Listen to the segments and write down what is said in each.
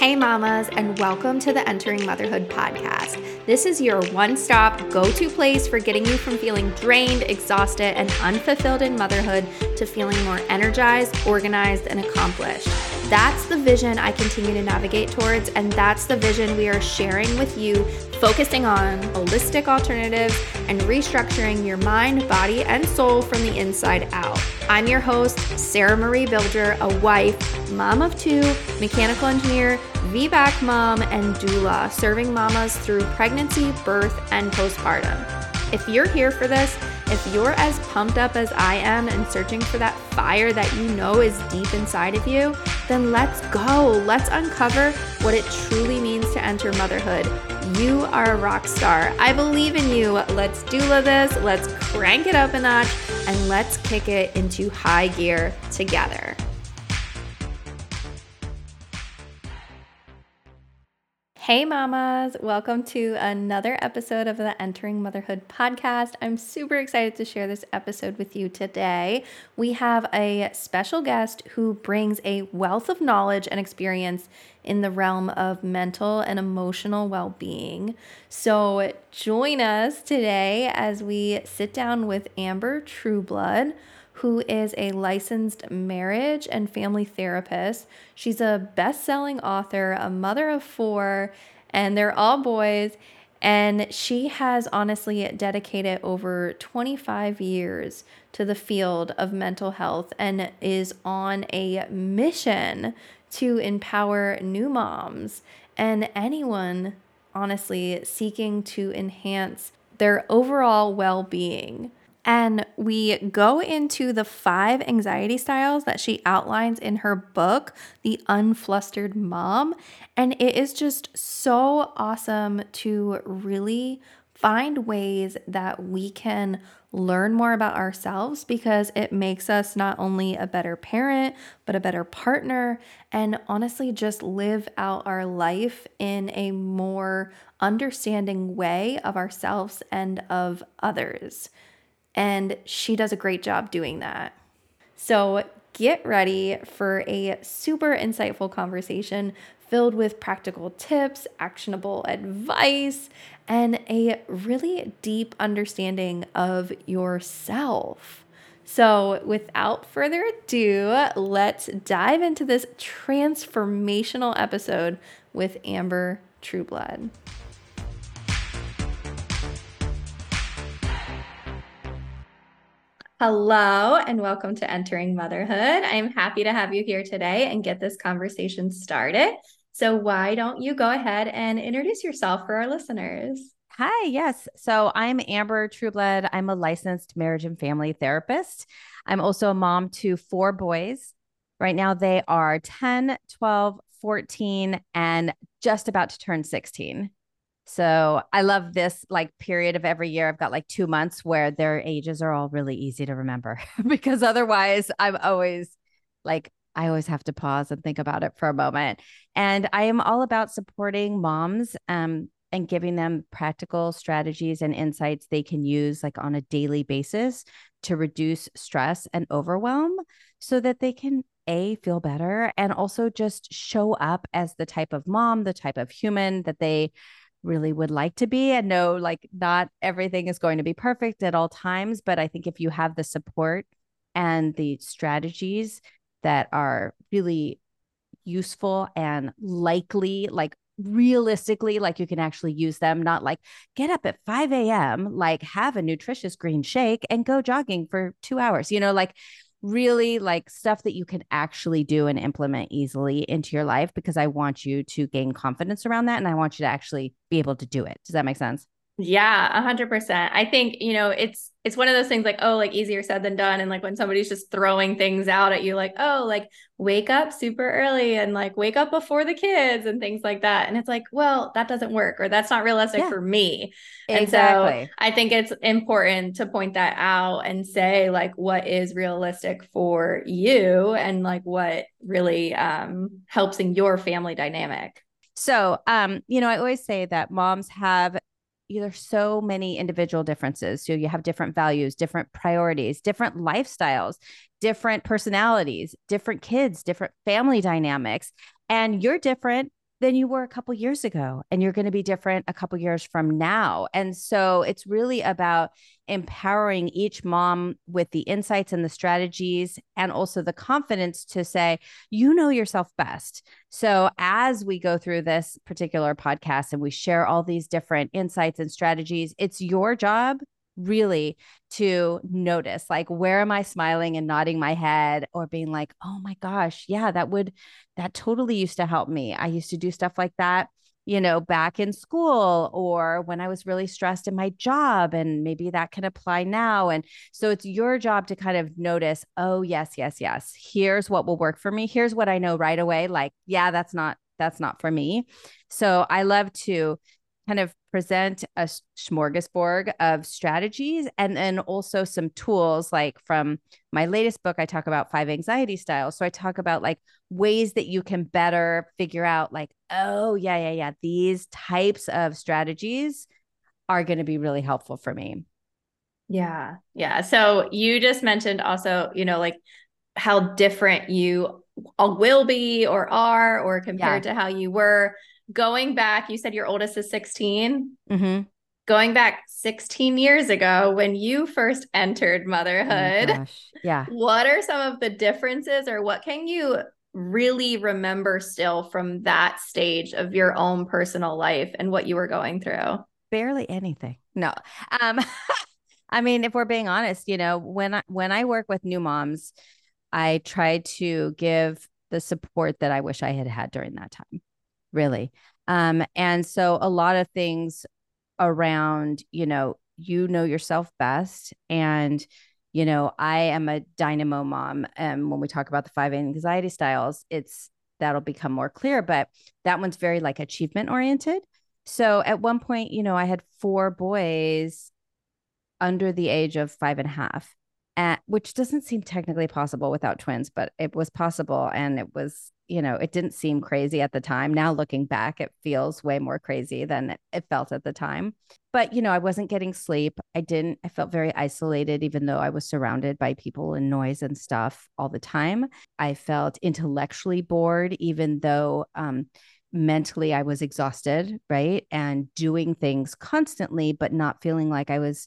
Hey, mamas, and welcome to the Entering Motherhood podcast. This is your one stop, go to place for getting you from feeling drained, exhausted, and unfulfilled in motherhood to feeling more energized, organized, and accomplished. That's the vision I continue to navigate towards, and that's the vision we are sharing with you, focusing on holistic alternatives and restructuring your mind, body, and soul from the inside out. I'm your host, Sarah Marie Bilger, a wife, mom of two, mechanical engineer, VBAC mom, and doula, serving mamas through pregnancy, birth, and postpartum. If you're here for this, if you're as pumped up as I am and searching for that fire that you know is deep inside of you, then let's go. Let's uncover what it truly means to enter motherhood. You are a rock star. I believe in you. Let's doula this. Let's crank it up a notch and let's kick it into high gear together. Hey, mamas, welcome to another episode of the Entering Motherhood podcast. I'm super excited to share this episode with you today. We have a special guest who brings a wealth of knowledge and experience in the realm of mental and emotional well being. So, join us today as we sit down with Amber Trueblood who is a licensed marriage and family therapist. She's a best selling author, a mother of four, and they're all boys. And she has honestly dedicated over 25 years to the field of mental health and is on a mission to empower new moms and anyone, honestly, seeking to enhance their overall well being. And we go into the five anxiety styles that she outlines in her book, The Unflustered Mom. And it is just so awesome to really find ways that we can learn more about ourselves because it makes us not only a better parent, but a better partner, and honestly, just live out our life in a more understanding way of ourselves and of others. And she does a great job doing that. So get ready for a super insightful conversation filled with practical tips, actionable advice, and a really deep understanding of yourself. So, without further ado, let's dive into this transformational episode with Amber Trueblood. Hello, and welcome to Entering Motherhood. I'm happy to have you here today and get this conversation started. So, why don't you go ahead and introduce yourself for our listeners? Hi, yes. So, I'm Amber Trueblood. I'm a licensed marriage and family therapist. I'm also a mom to four boys. Right now, they are 10, 12, 14, and just about to turn 16. So I love this like period of every year. I've got like two months where their ages are all really easy to remember because otherwise I'm always like, I always have to pause and think about it for a moment. And I am all about supporting moms um, and giving them practical strategies and insights they can use like on a daily basis to reduce stress and overwhelm so that they can a feel better and also just show up as the type of mom the type of human that they really would like to be and know like not everything is going to be perfect at all times but i think if you have the support and the strategies that are really useful and likely like realistically like you can actually use them not like get up at 5 a.m like have a nutritious green shake and go jogging for two hours you know like really like stuff that you can actually do and implement easily into your life because I want you to gain confidence around that and I want you to actually be able to do it. Does that make sense? Yeah, a hundred percent. I think, you know, it's it's one of those things like, oh, like easier said than done. And like when somebody's just throwing things out at you, like, oh, like wake up super early and like wake up before the kids and things like that. And it's like, well, that doesn't work or that's not realistic yeah. for me. Exactly. And so I think it's important to point that out and say like what is realistic for you and like what really um helps in your family dynamic. So, um, you know, I always say that moms have there's so many individual differences. So you have different values, different priorities, different lifestyles, different personalities, different kids, different family dynamics. And you're different than you were a couple years ago and you're going to be different a couple years from now. And so it's really about empowering each mom with the insights and the strategies and also the confidence to say you know yourself best. So as we go through this particular podcast and we share all these different insights and strategies it's your job really to notice like where am i smiling and nodding my head or being like oh my gosh yeah that would that totally used to help me. I used to do stuff like that you know back in school or when i was really stressed in my job and maybe that can apply now. And so it's your job to kind of notice oh yes yes yes here's what will work for me. Here's what i know right away like yeah that's not that's not for me. So i love to kind of present a smorgasbord of strategies and then also some tools like from my latest book i talk about five anxiety styles. So i talk about like ways that you can better figure out like oh yeah yeah yeah these types of strategies are going to be really helpful for me. Yeah yeah. So you just mentioned also you know like how different you uh, will be or are or compared yeah. to how you were going back, you said your oldest is 16. Mm-hmm. Going back 16 years ago when you first entered motherhood. Oh yeah. What are some of the differences or what can you really remember still from that stage of your own personal life and what you were going through? Barely anything. No. Um I mean, if we're being honest, you know, when I when I work with new moms, I try to give the support that I wish I had had during that time really. Um, and so a lot of things around, you know, you know yourself best. And, you know, I am a dynamo mom. And when we talk about the five anxiety styles, it's that'll become more clear. But that one's very like achievement oriented. So at one point, you know, I had four boys under the age of five and a half, which doesn't seem technically possible without twins, but it was possible. And it was you know, it didn't seem crazy at the time. Now looking back, it feels way more crazy than it felt at the time. But, you know, I wasn't getting sleep. I didn't, I felt very isolated, even though I was surrounded by people and noise and stuff all the time. I felt intellectually bored, even though, um, mentally I was exhausted, right? And doing things constantly, but not feeling like I was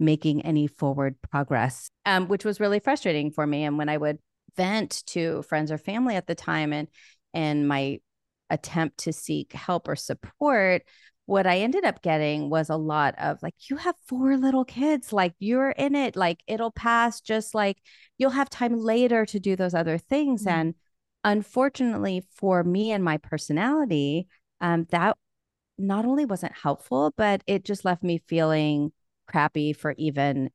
making any forward progress, um, which was really frustrating for me. And when I would vent to friends or family at the time and and my attempt to seek help or support what i ended up getting was a lot of like you have four little kids like you're in it like it'll pass just like you'll have time later to do those other things mm-hmm. and unfortunately for me and my personality um that not only wasn't helpful but it just left me feeling crappy for even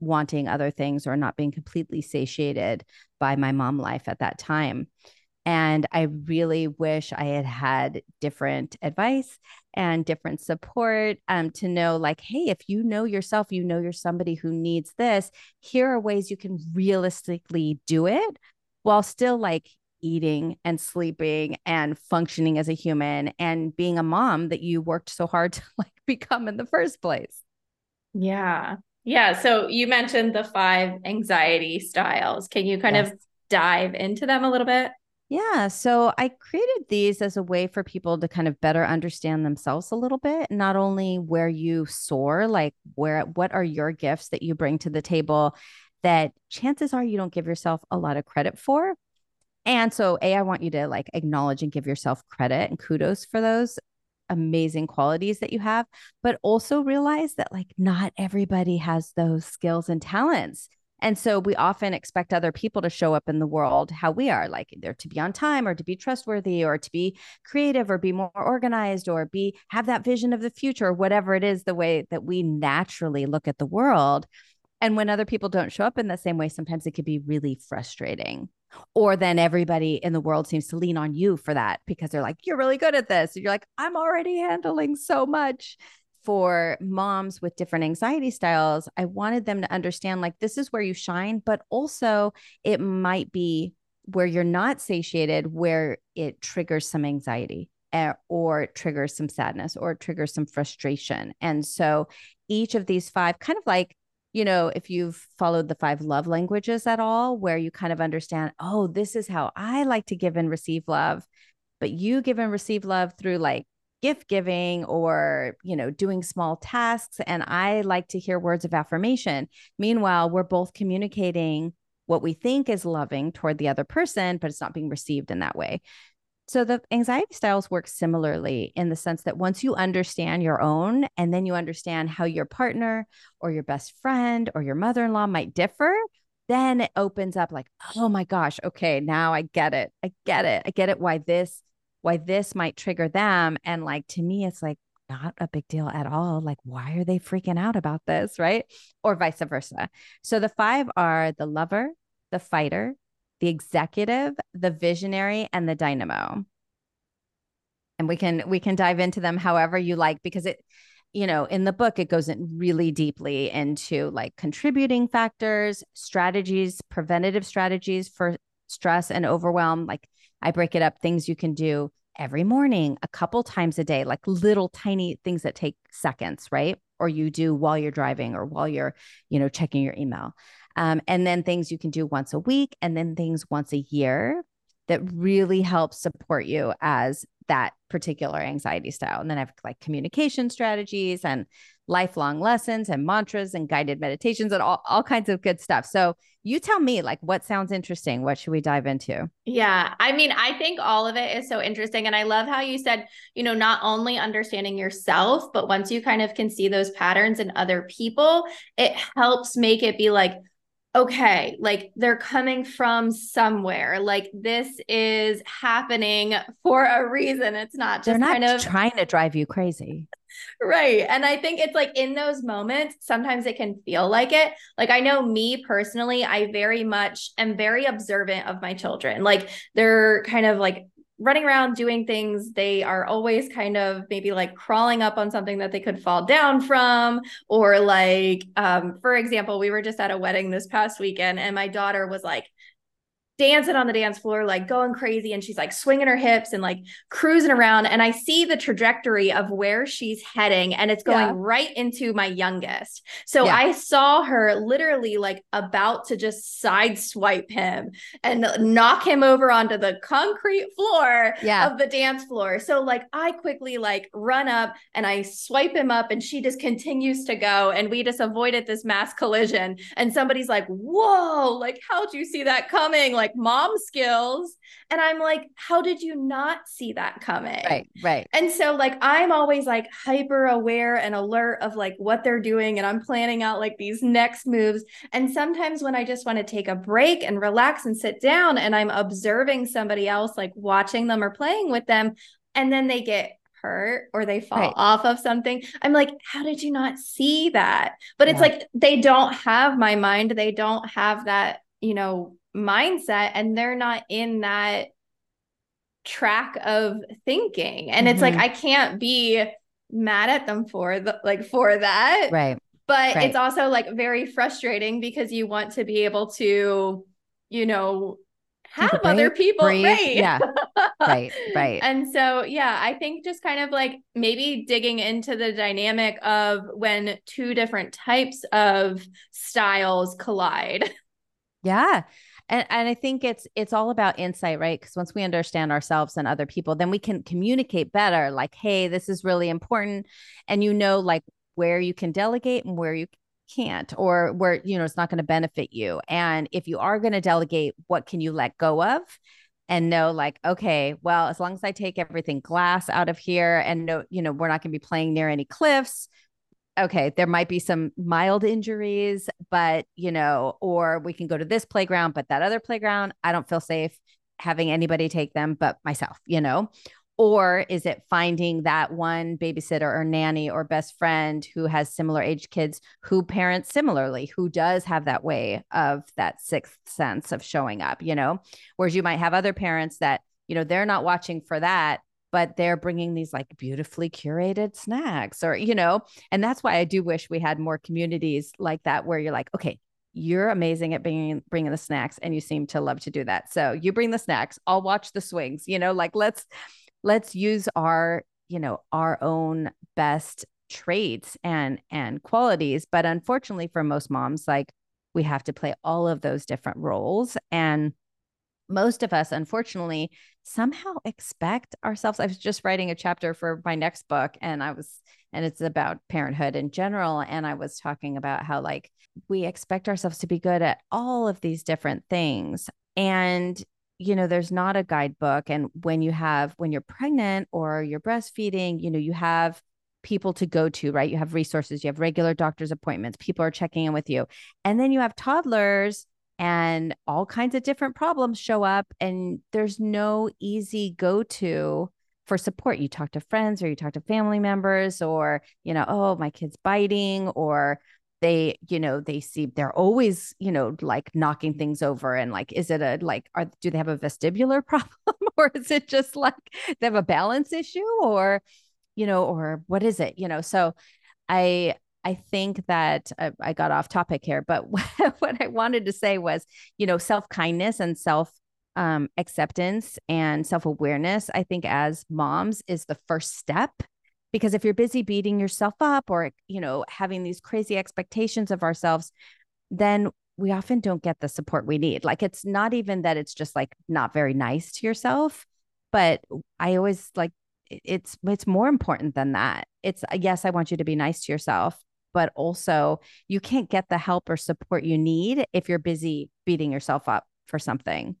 wanting other things or not being completely satiated by my mom life at that time. And I really wish I had had different advice and different support um, to know, like, hey, if you know yourself, you know you're somebody who needs this, here are ways you can realistically do it while still like eating and sleeping and functioning as a human and being a mom that you worked so hard to like become in the first place. Yeah. Yeah. So you mentioned the five anxiety styles. Can you kind yes. of dive into them a little bit? Yeah. So I created these as a way for people to kind of better understand themselves a little bit, not only where you soar, like where, what are your gifts that you bring to the table that chances are you don't give yourself a lot of credit for. And so, A, I want you to like acknowledge and give yourself credit and kudos for those amazing qualities that you have, but also realize that like not everybody has those skills and talents. And so we often expect other people to show up in the world how we are, like either to be on time or to be trustworthy or to be creative or be more organized or be have that vision of the future, whatever it is, the way that we naturally look at the world. And when other people don't show up in the same way, sometimes it could be really frustrating or then everybody in the world seems to lean on you for that because they're like you're really good at this. And you're like i'm already handling so much. For moms with different anxiety styles i wanted them to understand like this is where you shine but also it might be where you're not satiated where it triggers some anxiety eh, or triggers some sadness or triggers some frustration. And so each of these five kind of like you know, if you've followed the five love languages at all, where you kind of understand, oh, this is how I like to give and receive love. but you give and receive love through like gift giving or you know doing small tasks and i like to hear words of affirmation meanwhile we're both communicating what we think is loving toward the other person but it's not being received in that way so the anxiety styles work similarly in the sense that once you understand your own and then you understand how your partner or your best friend or your mother-in-law might differ, then it opens up like, oh my gosh, okay, now I get it. I get it. I get it why this why this might trigger them and like to me it's like not a big deal at all. Like why are they freaking out about this, right? Or vice versa. So the 5 are the lover, the fighter, the executive, the visionary, and the dynamo. And we can we can dive into them however you like because it you know in the book it goes in really deeply into like contributing factors strategies preventative strategies for stress and overwhelm. Like i break it up things you can do every morning a couple times a day like little tiny things that take seconds right? Or you do while you're driving or while you're you know checking your email um, and then things you can do once a week, and then things once a year that really help support you as that particular anxiety style. And then I have like communication strategies and lifelong lessons and mantras and guided meditations and all, all kinds of good stuff. So you tell me like what sounds interesting. What should we dive into? Yeah. I mean, I think all of it is so interesting. And I love how you said, you know, not only understanding yourself, but once you kind of can see those patterns in other people, it helps make it be like, okay, like they're coming from somewhere. Like this is happening for a reason. It's not just they're not kind of trying to drive you crazy. Right. And I think it's like in those moments, sometimes it can feel like it. Like I know me personally, I very much am very observant of my children. Like they're kind of like running around doing things. They are always kind of maybe like crawling up on something that they could fall down from. Or, like, um, for example, we were just at a wedding this past weekend, and my daughter was like, dancing on the dance floor, like going crazy. And she's like swinging her hips and like cruising around. And I see the trajectory of where she's heading, and it's going yeah. right into my youngest. So yeah. I saw her literally like about to just sideswipe him and knock him over onto the concrete floor yeah. of the dance floor. So like I quickly like run up and I swipe him up, and she just continues to go. And we just avoided this mass collision. And somebody's like, Whoa, like, how'd you see that coming? Like, like mom skills. And I'm like, how did you not see that coming? Right, right. And so, like, I'm always like hyper aware and alert of like what they're doing. And I'm planning out like these next moves. And sometimes when I just want to take a break and relax and sit down and I'm observing somebody else, like watching them or playing with them, and then they get hurt or they fall right. off of something. I'm like, how did you not see that? But it's like they don't have my mind. They don't have that, you know, mindset and they're not in that track of thinking. And mm-hmm. it's like mm-hmm. i can't be mad at them for the like for that. Right. But right. it's also like very frustrating because you want to be able to you know have other people. breathe. right. Yeah. Right. Right. And so yeah i think just kind of like maybe digging into the dynamic of when two different types of styles collide. Yeah and and i think it's it's all about insight right? Because once we understand ourselves and other people then we can communicate better like hey this is really important and you know like where you can delegate and where you can't or where you know it's not going to benefit you. And if you are going to delegate what can you let go of and know like okay well as long as i take everything glass out of here and no you know we're not going to be playing near any cliffs okay, there might be some mild injuries, but you know, or we can go to this playground, but that other playground, I don't feel safe having anybody take them but myself, you know? Or is it finding that one babysitter or nanny or best friend who has similar age kids who parents similarly, who does have that way of that sixth sense of showing up, you know? Whereas you might have other parents that, you know, they're not watching for that but they're bringing these like beautifully curated snacks or you know and that's why i do wish we had more communities like that where you're like okay you're amazing at bringing bringing the snacks and you seem to love to do that. So you bring the snacks i'll watch the swings you know like let's let's use our you know our own best traits and and qualities. But unfortunately for most moms like we have to play all of those different roles. And most of us, unfortunately, somehow expect ourselves. I was just writing a chapter for my next book, and I was, and it's about parenthood in general. And I was talking about how, like, we expect ourselves to be good at all of these different things. And, you know, there's not a guidebook. And when you have, when you're pregnant or you're breastfeeding, you know, you have people to go to, right? You have resources, you have regular doctor's appointments, people are checking in with you. And then you have toddlers and all kinds of different problems show up and there's no easy go to for support. You talk to friends or you talk to family members or you know oh my kid's biting or they you know they see they're always you know like knocking things over and like is it a like are do they have a vestibular problem or is it just like they have a balance issue or you know or what is it you know? So i I think that I, I got off topic here, but what I wanted to say was, you know, self kindness and self um, acceptance and self awareness, I think, as moms is the first step. Because if you're busy beating yourself up or, you know, having these crazy expectations of ourselves, then we often don't get the support we need. Like it's not even that it's just like not very nice to yourself, but I always like it's it's more important than that. It's yes, I want you to be nice to yourself, but also you can't get the help or support you need if you're busy beating yourself up for something.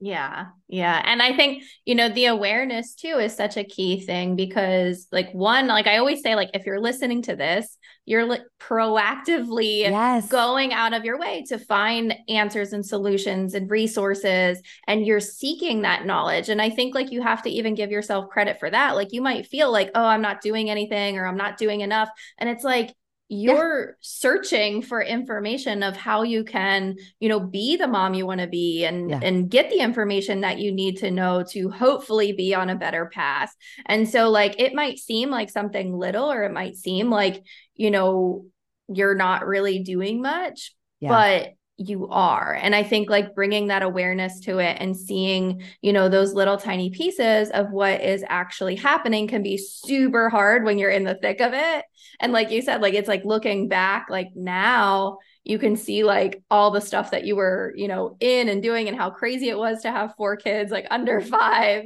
Yeah. Yeah. And I think, you know, the awareness too is such a key thing because, like, one, like I always say, like, if you're listening to this, you're like proactively yes. going out of your way to find answers and solutions and resources, and you're seeking that knowledge. And I think, like, you have to even give yourself credit for that. Like, you might feel like, oh, I'm not doing anything or I'm not doing enough. And it's like, you're yeah. searching for information of how you can you know be the mom you want to be and yeah. and get the information that you need to know to hopefully be on a better path and so like it might seem like something little or it might seem like you know you're not really doing much yeah. but you are. And i think like bringing that awareness to it and seeing you know those little tiny pieces of what is actually happening can be super hard when you're in the thick of it. And like you said like it's like looking back like now you can see like all the stuff that you were you know in and doing and how crazy it was to have four kids like under mm-hmm. 5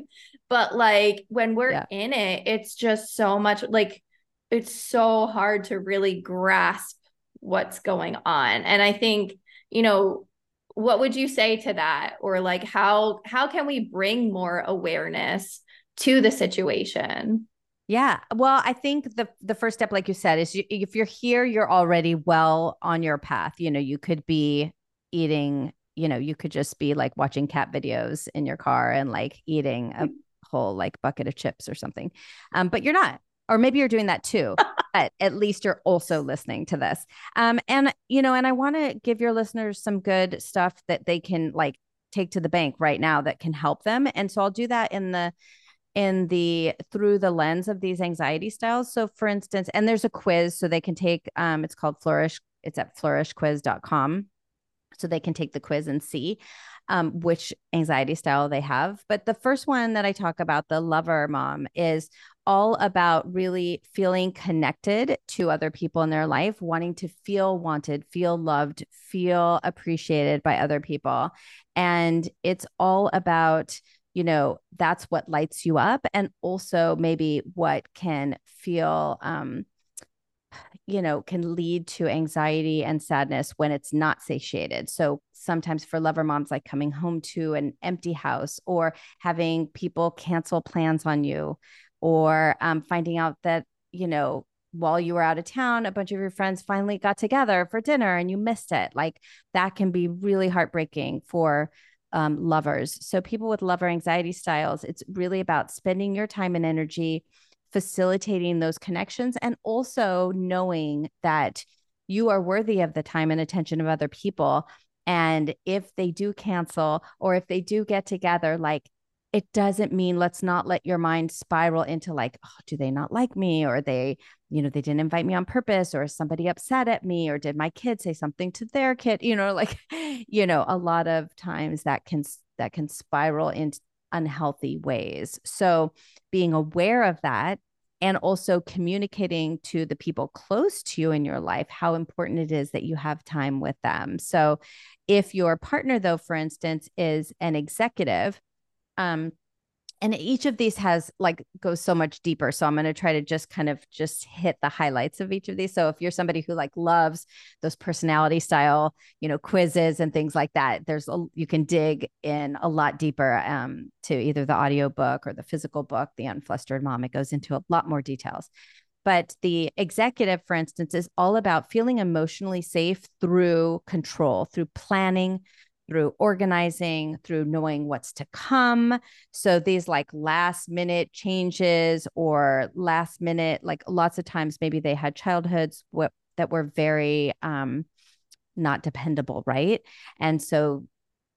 but like when we're yeah. in it it's just so much like it's so hard to really grasp what's going on. And i think you know what would you say to that? Or like how how can we bring more awareness to the situation? Yeah. Well i think the the first step like you said is you, if you're here you're already well on your path. You know you could be eating you know you could just be like watching cat videos in your car and like eating a whole like bucket of chips or something. Um but you're not or maybe you're doing that too but at least you're also listening to this. Um and you know and i want to give your listeners some good stuff that they can like take to the bank right now that can help them. And so i'll do that in the in the through the lens of these anxiety styles. So for instance and there's a quiz so they can take um it's called flourish it's at flourishquiz.com so they can take the quiz and see um, which anxiety style they have. But the first one that I talk about, the lover mom, is all about really feeling connected to other people in their life, wanting to feel wanted, feel loved, feel appreciated by other people. And it's all about, you know, that's what lights you up. And also maybe what can feel, um, you know, can lead to anxiety and sadness when it's not satiated. So sometimes for lover moms, like coming home to an empty house or having people cancel plans on you or um, finding out that, you know, while you were out of town, a bunch of your friends finally got together for dinner and you missed it. Like that can be really heartbreaking for um, lovers. So, people with lover anxiety styles, it's really about spending your time and energy facilitating those connections and also knowing that you are worthy of the time and attention of other people. And if they do cancel or if they do get together, like it doesn't mean let's not let your mind spiral into like, oh, do they not like me? Or they, you know, they didn't invite me on purpose, or somebody upset at me, or did my kid say something to their kid? You know, like, you know, a lot of times that can that can spiral into unhealthy ways. So being aware of that and also communicating to the people close to you in your life how important it is that you have time with them. So, if your partner, though, for instance, is an executive, um, and each of these has like goes so much deeper so i'm going to try to just kind of just hit the highlights of each of these. So if you're somebody who like loves those personality style you know quizzes and things like that there's a, you can dig in a lot deeper um, to either the audio book or the physical book. The unflustered mom it goes into a lot more details. But the executive for instance is all about feeling emotionally safe through control through planning through organizing, through knowing what's to come. So these like last minute changes or last minute, like lots of times, maybe they had childhoods that were very um, not dependable, right? And so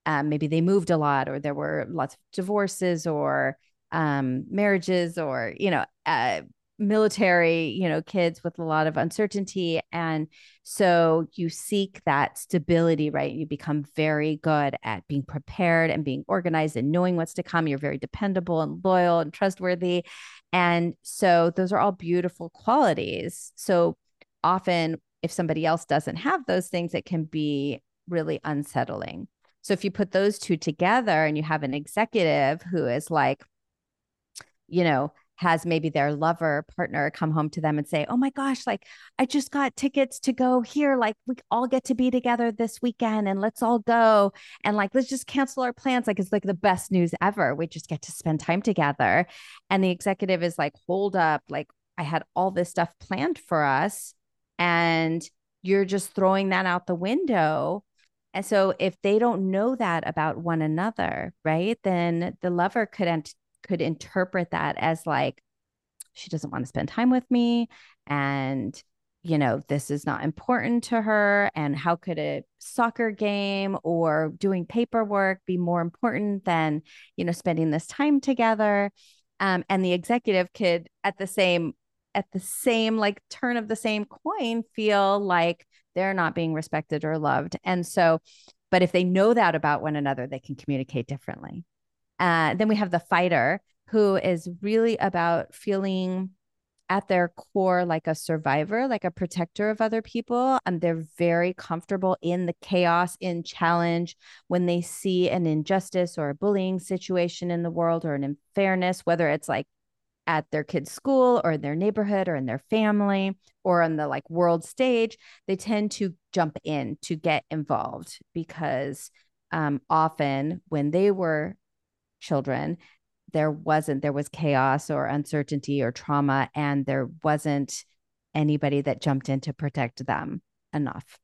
um, maybe they moved a lot, or there were lots of divorces or um, marriages, or you know, uh, military, you know, kids with a lot of uncertainty. And so you seek that stability, right? You become very good at being prepared and being organized and knowing what's to come. You're very dependable and loyal and trustworthy. And so those are all beautiful qualities. So often, if somebody else doesn't have those things, it can be really unsettling. So if you put those two together and you have an executive who is like, you know, has maybe their lover partner come home to them and say, Oh my gosh, like I just got tickets to go here. Like we all get to be together this weekend and let's all go. And like, let's just cancel our plans. Like it's like the best news ever. We just get to spend time together. And the executive is like, Hold up. Like I had all this stuff planned for us. And you're just throwing that out the window. And so if they don't know that about one another, right, then the lover could ent- could interpret that as like she doesn't want to spend time with me and you know this is not important to her and how could a soccer game or doing paperwork be more important than you know spending this time together? Um, and the executive could at the same at the same like turn of the same coin feel like they're not being respected or loved. And so but if they know that about one another they can communicate differently uh, then we have the fighter who is really about feeling at their core like a survivor, like a protector of other people. And they're very comfortable in the chaos, in challenge when they see an injustice or a bullying situation in the world or an unfairness, whether it's like at their kids' school or in their neighborhood or in their family or on the like world stage, they tend to jump in to get involved because um, often when they were children there wasn't there was chaos or uncertainty or trauma and there wasn't anybody that jumped in to protect them enough.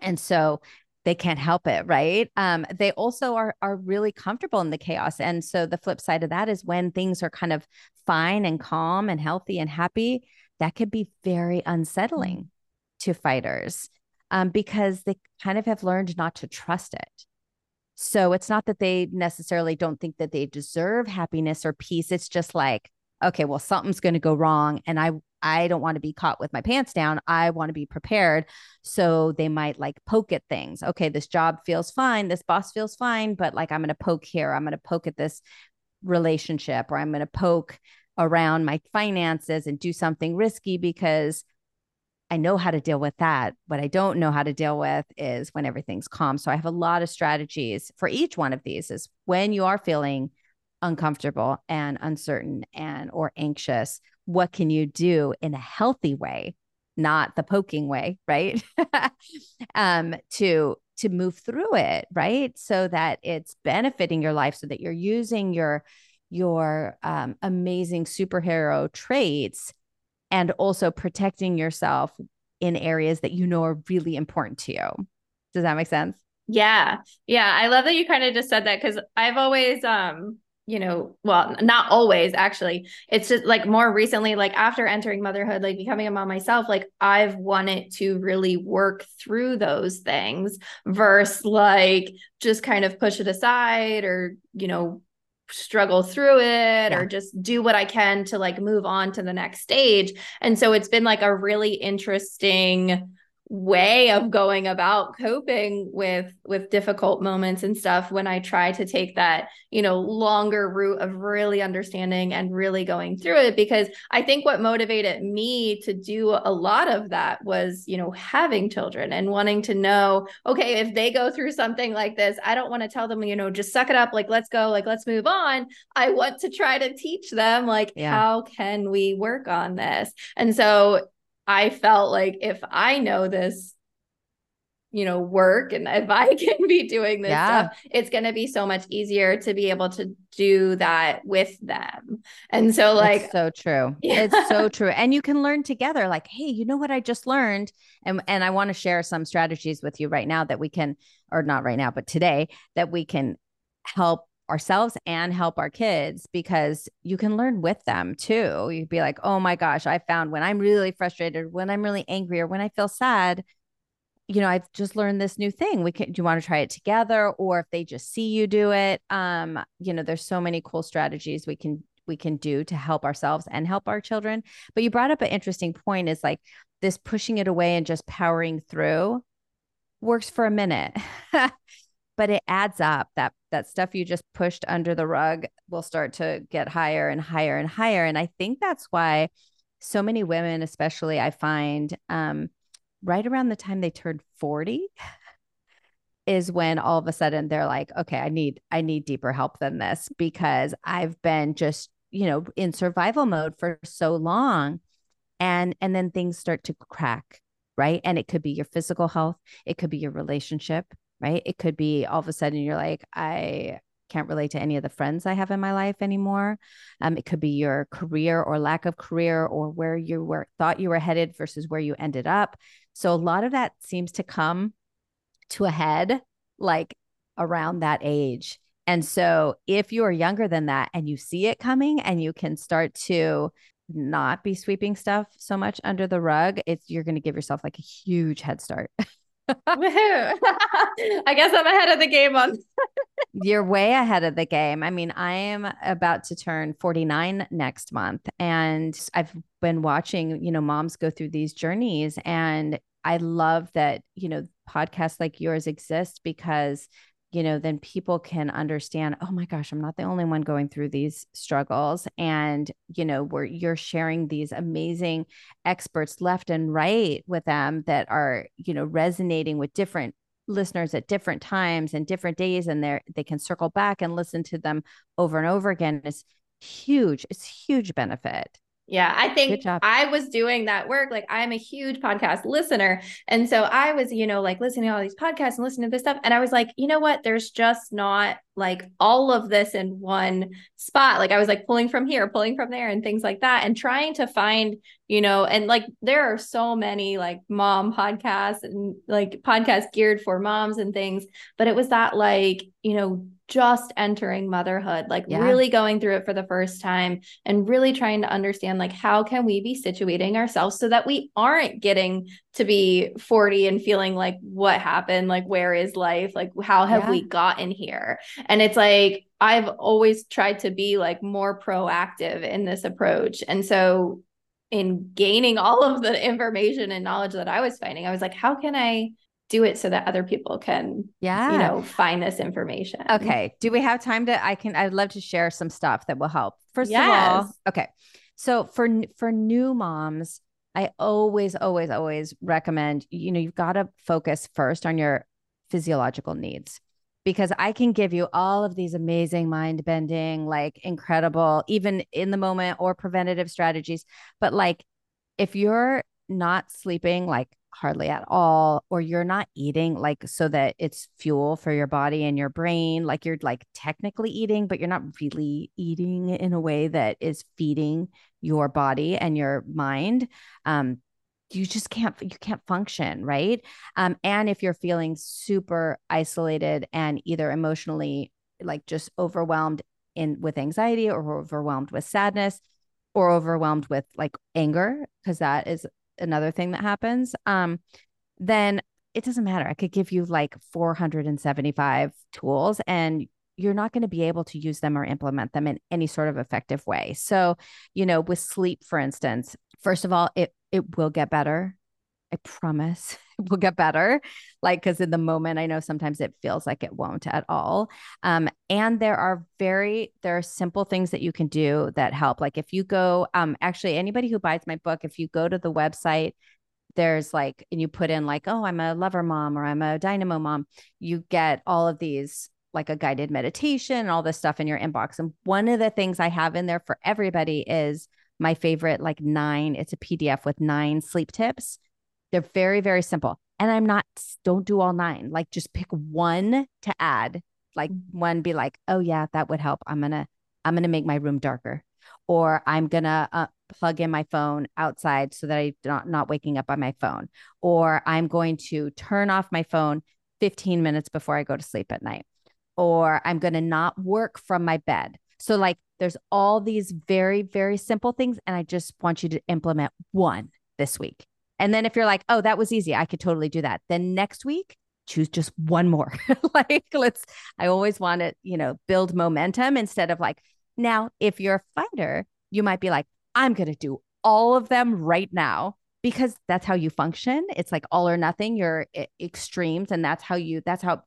And so they can't help it right? Um, they also are are really comfortable in the chaos. And so the flip side of that is when things are kind of fine and calm and healthy and happy that could be very unsettling to fighters um, because they kind of have learned not to trust it so it's not that they necessarily don't think that they deserve happiness or peace. It's just like, okay, well, something's going to go wrong. And I, I don't want to be caught with my pants down. I want to be prepared. So they might like poke at things. Okay, this job feels fine. This boss feels fine, but like I'm going to poke here. I'm going to poke at this relationship or I'm going to poke around my finances and do something risky because I know how to deal with that. What I don't know how to deal with is when everything's calm. So I have a lot of strategies for each one of these is when you are feeling uncomfortable and uncertain and or anxious, what can you do in a healthy way, not the poking way, right? um to to move through it, right? So that it's benefiting your life so that you're using your your um, amazing superhero traits and also protecting yourself in areas that you know are really important to you. Does that make sense? Yeah. Yeah, I love that you kind of just said that cuz I've always um you know, well, not always actually. It's just like more recently, like after entering motherhood, like becoming a mom myself, like I've wanted to really work through those things versus like just kind of push it aside or, you know, struggle through it yeah. or just do what I can to like move on to the next stage. And so it's been like a really interesting way of going about coping with with difficult moments and stuff when i try to take that you know longer route of really understanding and really going through it because i think what motivated me to do a lot of that was you know having children and wanting to know okay if they go through something like this i don't want to tell them you know just suck it up like let's go like let's move on i want to try to teach them like yeah. how can we work on this and so I felt like if I know this, you know, work and if I can be doing this yeah. stuff, it's going to be so much easier to be able to do that with them. And so, like, so true. Yeah. It's so true. And you can learn together, like, hey, you know what I just learned? And, and I want to share some strategies with you right now that we can, or not right now, but today that we can help ourselves and help our kids because you can learn with them too. You'd be like, oh my gosh, I found when I'm really frustrated, when I'm really angry, or when I feel sad, you know, I've just learned this new thing. We can do you want to try it together? Or if they just see you do it, um, you know, there's so many cool strategies we can we can do to help ourselves and help our children. But you brought up an interesting point is like this pushing it away and just powering through works for a minute. but it adds up. That that stuff you just pushed under the rug will start to get higher and higher and higher. And i think that's why so many women especially i find um, right around the time they turn 40 is when all of a sudden they're like okay i need i need deeper help than this because i've been just you know in survival mode for so long. And and then things start to crack right? And it could be your physical health it could be your relationship right? It could be all of a sudden you're like, I can't relate to any of the friends I have in my life anymore. Um, it could be your career or lack of career or where you were thought you were headed versus where you ended up. So a lot of that seems to come to a head like around that age. And so if you are younger than that and you see it coming and you can start to not be sweeping stuff so much under the rug, it's you're going to give yourself like a huge head start. I guess I'm ahead of the game on. You're way ahead of the game. I mean, I am about to turn 49 next month and I've been watching, you know, moms go through these journeys and I love that, you know, podcasts like yours exist because you know, then people can understand, oh my gosh, I'm not the only one going through these struggles. And, you know, where you're sharing these amazing experts left and right with them that are, you know, resonating with different listeners at different times and different days and they're, they can circle back and listen to them over and over again it's huge it's huge benefit yeah, I think I was doing that work. Like I'm a huge podcast listener. And so I was, you know, like listening to all these podcasts and listening to this stuff. And I was like, you know what? There's just not like all of this in one spot. Like I was like pulling from here, pulling from there, and things like that, and trying to find, you know, and like there are so many like mom podcasts and like podcasts geared for moms and things. But it was that like, you know, just entering motherhood, like yeah. really going through it for the first time and really trying to understand like how can we be situating ourselves so that we aren't getting to be 40 and feeling like what happened, like where is life, like how have yeah. we gotten here? And it's like I've always tried to be like more proactive in this approach. And so in gaining all of the information and knowledge that I was finding, I was like, how can I do it so that other people can yeah. you know find this information. Okay. Do we have time to i can i'd love to share some stuff that will help. First yes. of all okay. So for for new moms i always always always recommend you know you've got to focus first on your physiological needs because I can give you all of these amazing mind bending, like incredible, even in the moment or preventative strategies. But like, if you're not sleeping like hardly at all, or you're not eating like so that it's fuel for your body and your brain, like you're like technically eating, but you're not really eating in a way that is feeding your body and your mind. Um, you just can't you can't function right um, and if you're feeling super isolated and either emotionally like just overwhelmed in with anxiety or overwhelmed with sadness or overwhelmed with like anger because that is another thing that happens um then it doesn't matter. I could give you like 475 tools and you're not going to be able to use them or implement them in any sort of effective way. So you know with sleep for instance first of all it it will get better I promise it will get better. Like, because in the moment, I know sometimes it feels like it won't at all. Um, and there are very, there are simple things that you can do that help. Like, if you go, um, actually, anybody who buys my book, if you go to the website, there's like, and you put in like, oh, I'm a lover mom or I'm a dynamo mom, you get all of these like a guided meditation all this stuff in your inbox. And one of the things I have in there for everybody is my favorite, like nine, it's a PDF with nine sleep tips. They're very, very simple. And I'm not, don't do all nine. Like just pick one to add. Like mm-hmm. one, be like, oh, yeah, that would help. I'm going to, I'm going to make my room darker. Or I'm going to uh, plug in my phone outside so that I'm not, not waking up on my phone. Or I'm going to turn off my phone 15 minutes before I go to sleep at night or I'm going to not work from my bed. So, like, there's all these very, very simple things. And I just want you to implement one this week. And then if you're like, oh, that was easy, I could totally do that. Then next week, choose just one more. like, let's, I always want to, you know, build momentum instead of like, now, if you're a fighter, you might be like, I'm going to do all of them right now because that's how you function. It's like all or nothing, your extremes. And that's how you, that's how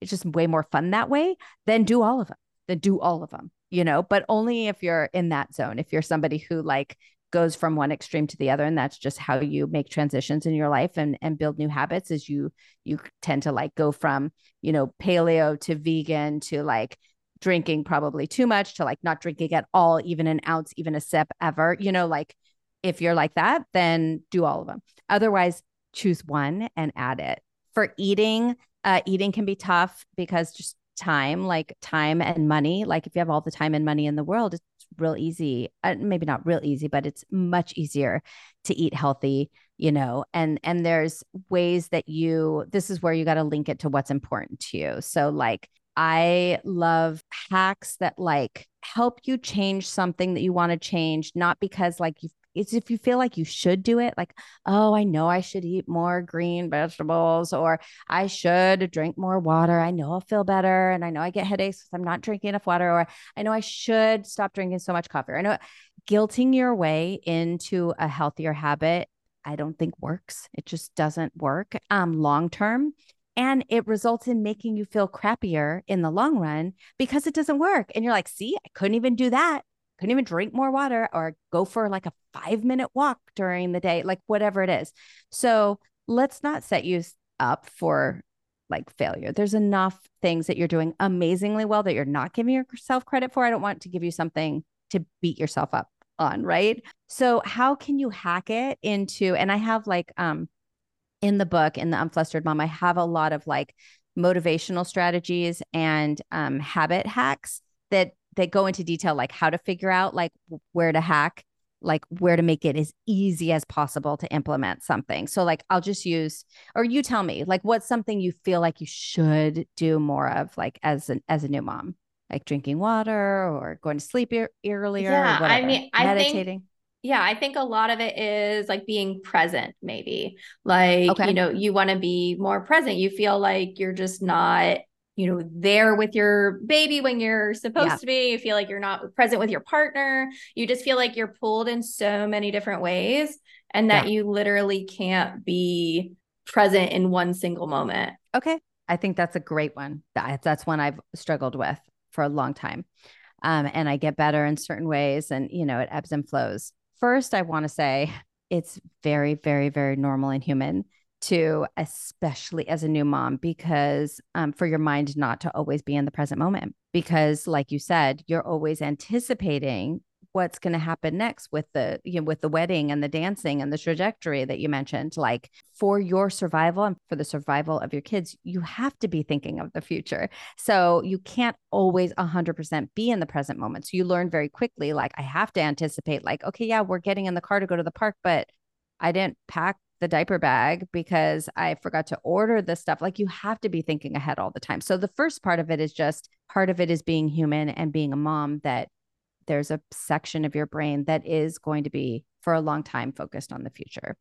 it's just way more fun that way, then do all of them. Then do all of them, you know, but only if you're in that zone. If you're somebody who like goes from one extreme to the other and that's just how you make transitions in your life and and build new habits is you you tend to like go from, you know, paleo to vegan to like drinking probably too much to like not drinking at all, even an ounce, even a sip ever, you know, like if you're like that, then do all of them. Otherwise, choose one and add it. For eating, uh, eating can be tough because just time, like time and money. Like if you have all the time and money in the world, real easy. Uh, maybe not real easy, but it's much easier to eat healthy, you know. And and there's ways that you. This is where you got to link it to what's important to you. So like I love hacks that like help you change something that you want to change, not because like you it's if you feel like you should do it, like, oh, I know I should eat more green vegetables, or I should drink more water. I know I'll feel better. And I know I get headaches because I'm not drinking enough water, or I know I should stop drinking so much coffee. I know guilting your way into a healthier habit, I don't think works. It just doesn't work um, long term. And it results in making you feel crappier in the long run because it doesn't work. And you're like, see, I couldn't even do that couldn't even drink more water or go for like a five minute walk during the day, like whatever it is. So let's not set you up for like failure. There's enough things that you're doing amazingly well that you're not giving yourself credit for. I don't want to give you something to beat yourself up on, right? So how can you hack it into and I have like um in the book in the unflustered mom I have a lot of like motivational strategies and um habit hacks that they go into detail like how to figure out like where to hack like where to make it as easy as possible to implement something. So like I'll just use or you tell me like what's something you feel like you should do more of like as an as a new mom like drinking water or going to sleep e- earlier yeah I mean I meditating think, yeah I think a lot of it is like being present maybe like okay. you know you want to be more present you feel like you're just not you know there with your baby when you're supposed yeah. to be you feel like you're not present with your partner you just feel like you're pulled in so many different ways and that yeah. you literally can't be present in one single moment. Okay. I think that's a great one. That's one i've struggled with for a long time. Um, and i get better in certain ways and you know it ebbs and flows. First i want to say it's very very very normal and human to especially as a new mom because um, for your mind not to always be in the present moment because like you said you're always anticipating what's going to happen next with the you know with the wedding and the dancing and the trajectory that you mentioned. Like for your survival and for the survival of your kids you have to be thinking of the future. So you can't always 100% be in the present moment. So you learn very quickly like i have to anticipate like okay yeah we're getting in the car to go to the park but I didn't pack the diaper bag because I forgot to order the stuff. Like you have to be thinking ahead all the time. So the first part of it is just part of it is being human and being a mom that there's a section of your brain that is going to be for a long time focused on the future.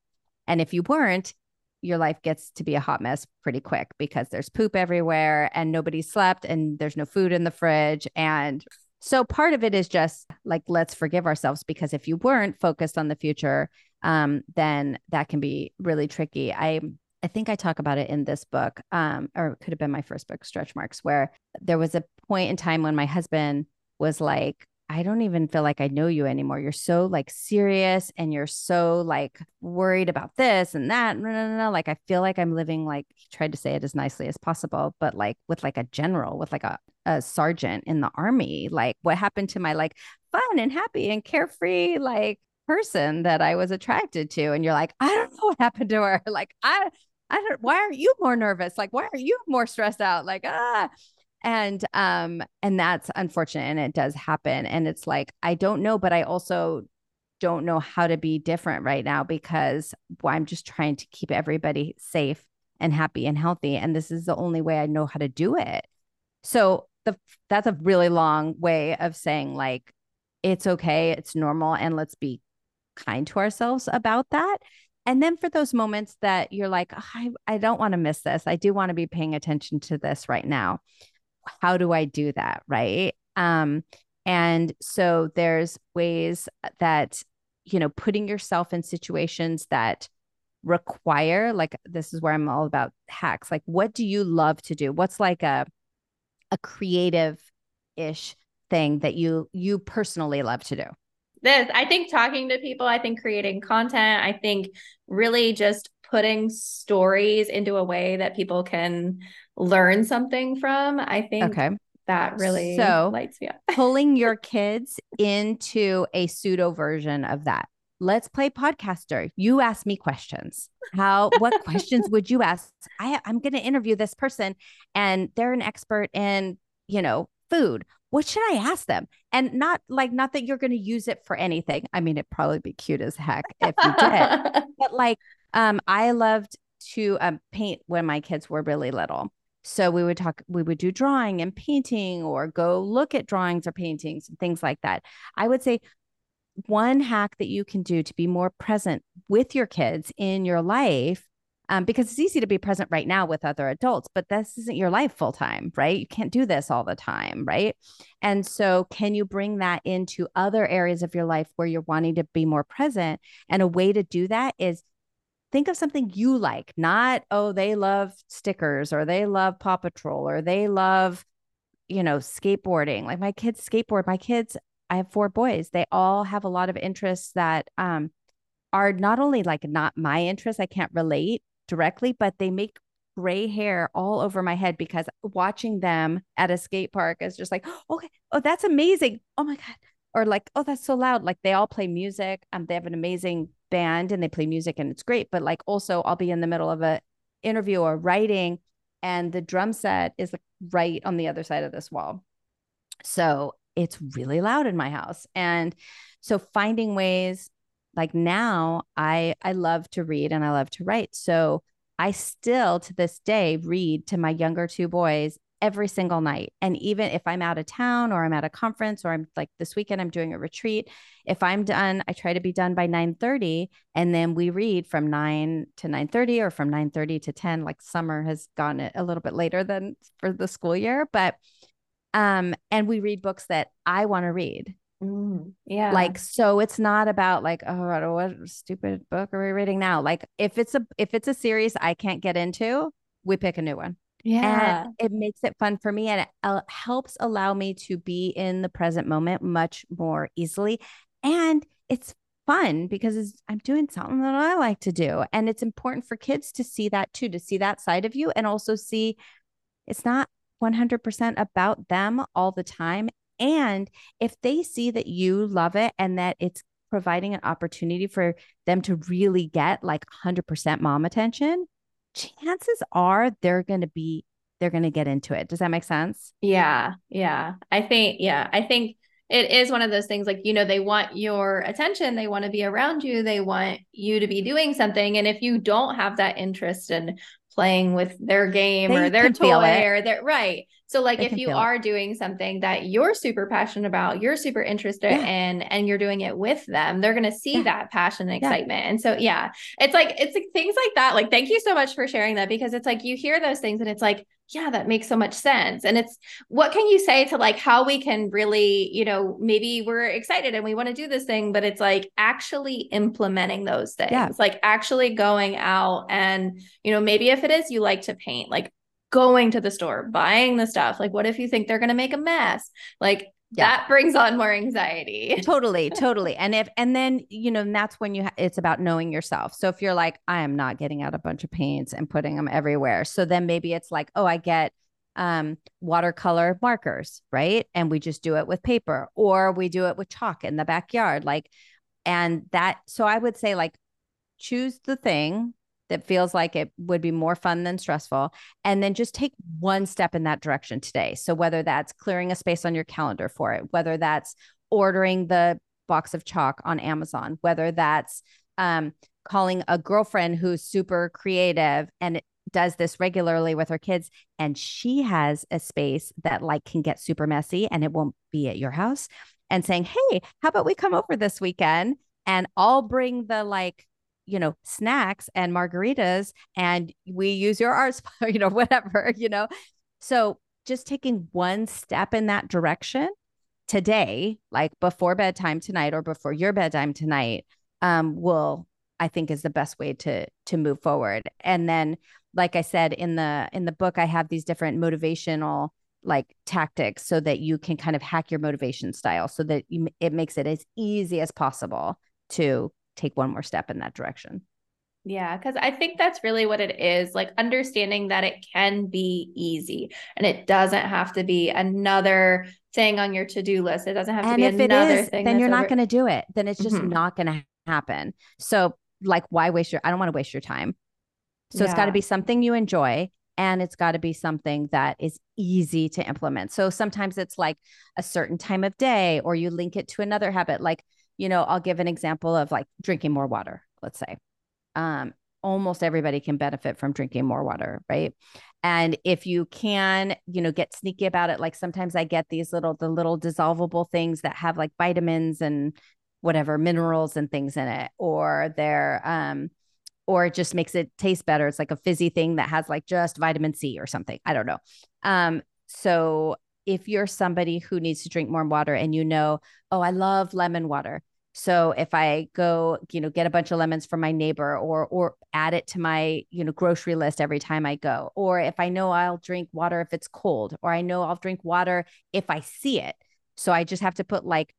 And if you weren't, your life gets to be a hot mess pretty quick because there's poop everywhere and nobody slept and there's no food in the fridge and so part of it is just like let's forgive ourselves because if you weren't focused on the future um, then that can be really tricky. I I think I talk about it in this book, um, or it could have been my first book, Stretch Marks, where there was a point in time when my husband was like, I don't even feel like I know you anymore. You're so like serious and you're so like worried about this and that. No, no, no, no. Like I feel like I'm living like he tried to say it as nicely as possible, but like with like a general, with like a, a sergeant in the army. Like what happened to my like fun and happy and carefree like person that I was attracted to? And you're like, I don't know what happened to her. Like I I don't why are you more nervous? Like why are you more stressed out? Like ah and um and that's unfortunate and it does happen and it's like i don't know but i also don't know how to be different right now because well, i'm just trying to keep everybody safe and happy and healthy and this is the only way i know how to do it so the that's a really long way of saying like it's okay it's normal and let's be kind to ourselves about that and then for those moments that you're like oh, I, I don't want to miss this i do want to be paying attention to this right now how do I do that? Right. Um, and so there's ways that, you know, putting yourself in situations that require, like, this is where I'm all about hacks. Like, what do you love to do? What's like a, a creative ish thing that you, you personally love to do? This, I think talking to people, I think creating content, I think really just putting stories into a way that people can learn something from. I think okay. that really so lights me up. pulling your kids into a pseudo version of that. Let's play podcaster. You ask me questions. How what questions would you ask? I I'm going to interview this person and they're an expert in, you know, food. What should I ask them? And not like not that you're going to use it for anything. I mean, it'd probably be cute as heck if you did. but like um I loved to um, paint when my kids were really little. So we would talk, we would do drawing and painting or go look at drawings or paintings and things like that. I would say one hack that you can do to be more present with your kids in your life um, because it's easy to be present right now with other adults, but this isn't your life full time, right? You can't do this all the time, right? And so, can you bring that into other areas of your life where you're wanting to be more present? And a way to do that is think of something you like, not, oh, they love stickers or they love Paw Patrol or they love, you know, skateboarding. Like my kids skateboard. My kids, I have four boys. They all have a lot of interests that um, are not only like not my interests, I can't relate directly, but they make gray hair all over my head because watching them at a skate park is just like, okay, oh, that's amazing. Oh my God. Or like, oh, that's so loud. Like they all play music. Um, they have an amazing band and they play music and it's great. But like also I'll be in the middle of a interview or writing and the drum set is like right on the other side of this wall. So it's really loud in my house. And so finding ways like now I I love to read and I love to write. So I still to this day read to my younger two boys every single night. And even if I'm out of town or I'm at a conference or I'm like this weekend I'm doing a retreat, if I'm done, I try to be done by 9:30 and then we read from 9 to 9:30 or from 9:30 to 10 like summer has gone a little bit later than for the school year, but um and we read books that I want to read. Mm, yeah. Like so it's not about like oh what stupid book are we reading now? Like if it's a if it's a series I can't get into, we pick a new one. Yeah. And it makes it fun for me and it helps allow me to be in the present moment much more easily. And it's fun because I'm doing something that I like to do. And it's important for kids to see that too, to see that side of you and also see it's not 100% about them all the time. And if they see that you love it and that it's providing an opportunity for them to really get like 100% mom attention, chances are they're going to be they're going to get into it. Does that make sense? Yeah. Yeah. I think yeah, I think it is one of those things like you know they want your attention, they want to be around you, they want you to be doing something and if you don't have that interest in playing with their game they or their toy or their right. So like they if you are it. doing something that you're super passionate about, you're super interested yeah. in and you're doing it with them, they're going to see yeah. that passion and excitement. Yeah. And so yeah, it's like it's like things like that. Like thank you so much for sharing that because it's like you hear those things and it's like yeah, that makes so much sense. And it's what can you say to like how we can really, you know, maybe we're excited and we want to do this thing, but it's like actually implementing those things, yeah. like actually going out and, you know, maybe if it is you like to paint, like going to the store, buying the stuff. Like, what if you think they're going to make a mess? Like, yeah. that brings on more anxiety. totally, totally. And if and then you know, and that's when you ha- it's about knowing yourself. So if you're like, I am not getting out a bunch of paints and putting them everywhere, so then maybe it's like, oh, I get um watercolor markers, right? And we just do it with paper, or we do it with chalk in the backyard, like. And that, so I would say, like, choose the thing that feels like it would be more fun than stressful. And then just take one step in that direction today. So, whether that's clearing a space on your calendar for it, whether that's ordering the box of chalk on Amazon, whether that's um, calling a girlfriend who's super creative and does this regularly with her kids and she has a space that like can get super messy and it won't be at your house and saying hey how about we come over this weekend and i'll bring the like you know, snacks and margaritas and we use your art, you know, whatever, you know. So just taking one step in that direction today, like before bedtime tonight or before your bedtime tonight, um, will I think is the best way to to move forward. And then, like I said in the in the book, I have these different motivational like tactics so that you can kind of hack your motivation style so that you, it makes it as easy as possible to take one more step in that direction. Yeah, because I think that's really what it is like understanding that it can be easy and it doesn't have to be another thing on your to do list. It doesn't have and to be another is, thing. Then you're not going to do it. Then it's just mm-hmm. not going to happen. So, like, why waste your, I don't want to waste your time. So, yeah. it's got to be something you enjoy and it's got to be something that is easy to implement. So, sometimes it's like a certain time of day or you link it to another habit. Like, you know, I'll give an example of like drinking more water, let's say. Um, almost everybody can benefit from drinking more water, right? And if you can, you know, get sneaky about it, like sometimes I get these little, the little dissolvable things that have like vitamins and whatever minerals and things in it, or they're, um, or it just makes it taste better. It's like a fizzy thing that has like just vitamin C or something. I don't know. Um, so if you're somebody who needs to drink more water and you know, oh, I love lemon water, so if I go, you know, get a bunch of lemons from my neighbor or or add it to my, you know, grocery list every time I go, or if I know I'll drink water if it's cold, or I know I'll drink water if I see it. So I just have to put like